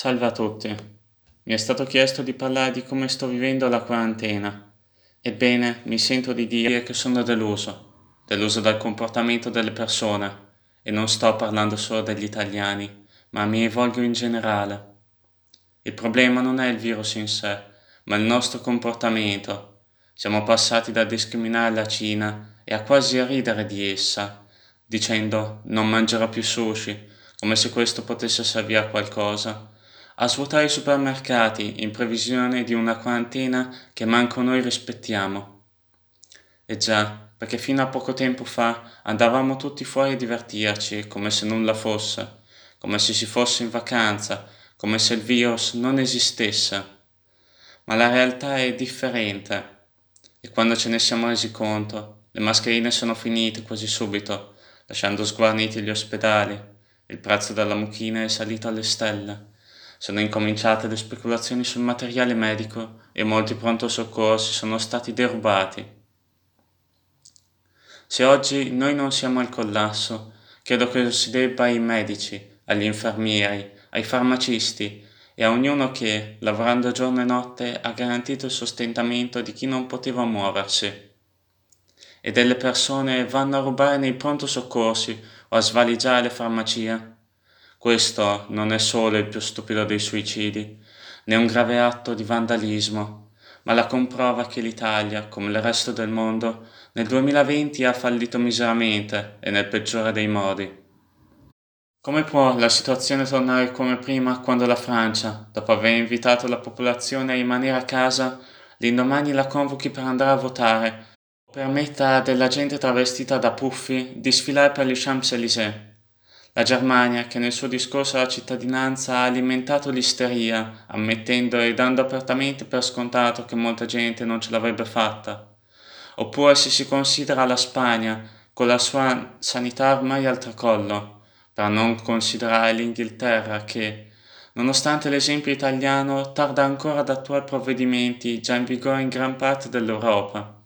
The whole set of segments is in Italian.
Salve a tutti. Mi è stato chiesto di parlare di come sto vivendo la quarantena. Ebbene, mi sento di dire che sono deluso, deluso dal comportamento delle persone, e non sto parlando solo degli italiani, ma mi rivolgo in generale. Il problema non è il virus in sé, ma il nostro comportamento. Siamo passati da discriminare la Cina e a quasi ridere di essa, dicendo non mangerò più sushi, come se questo potesse servire a qualcosa a svuotare i supermercati in previsione di una quarantena che manco noi rispettiamo. E già, perché fino a poco tempo fa andavamo tutti fuori a divertirci come se nulla fosse, come se si fosse in vacanza, come se il virus non esistesse. Ma la realtà è differente e quando ce ne siamo resi conto, le mascherine sono finite quasi subito, lasciando sguarniti gli ospedali, il prezzo della mucchina è salito alle stelle sono incominciate le speculazioni sul materiale medico e molti pronto soccorsi sono stati derubati. Se oggi noi non siamo al collasso, credo che lo si debba ai medici, agli infermieri, ai farmacisti e a ognuno che, lavorando giorno e notte, ha garantito il sostentamento di chi non poteva muoversi. E delle persone vanno a rubare nei pronto soccorsi o a svaligiare le farmacie questo non è solo il più stupido dei suicidi, né un grave atto di vandalismo, ma la comprova che l'Italia, come il resto del mondo, nel 2020 ha fallito miseramente e nel peggiore dei modi. Come può la situazione tornare come prima quando la Francia, dopo aver invitato la popolazione a rimanere a casa, l'indomani la convochi per andare a votare, permetta a della gente travestita da puffi di sfilare per gli Champs-Élysées? La Germania, che nel suo discorso alla cittadinanza ha alimentato l'isteria, ammettendo e dando apertamente per scontato che molta gente non ce l'avrebbe fatta. Oppure se si considera la Spagna, con la sua sanità ormai al tracollo, per non considerare l'Inghilterra che, nonostante l'esempio italiano, tarda ancora ad attuare provvedimenti già in vigore in gran parte dell'Europa.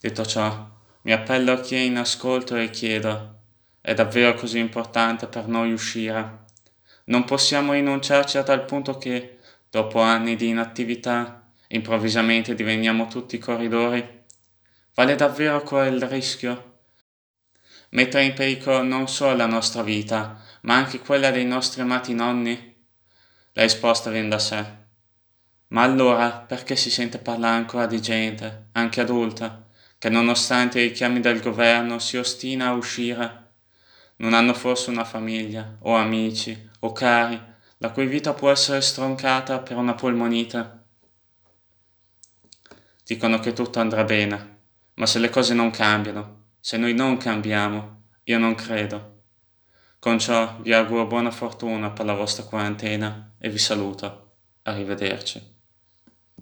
Detto ciò, mi appello a chi è in ascolto e chiedo è davvero così importante per noi uscire. Non possiamo rinunciarci a tal punto che, dopo anni di inattività, improvvisamente diveniamo tutti corridori. Vale davvero quel rischio? Mettere in pericolo non solo la nostra vita, ma anche quella dei nostri amati nonni? La risposta viene da sé. Ma allora perché si sente parlare ancora di gente, anche adulta, che nonostante i richiami del governo si ostina a uscire? Non hanno forse una famiglia, o amici, o cari, la cui vita può essere stroncata per una polmonite? Dicono che tutto andrà bene, ma se le cose non cambiano, se noi non cambiamo, io non credo. Con ciò vi auguro buona fortuna per la vostra quarantena e vi saluto. Arrivederci.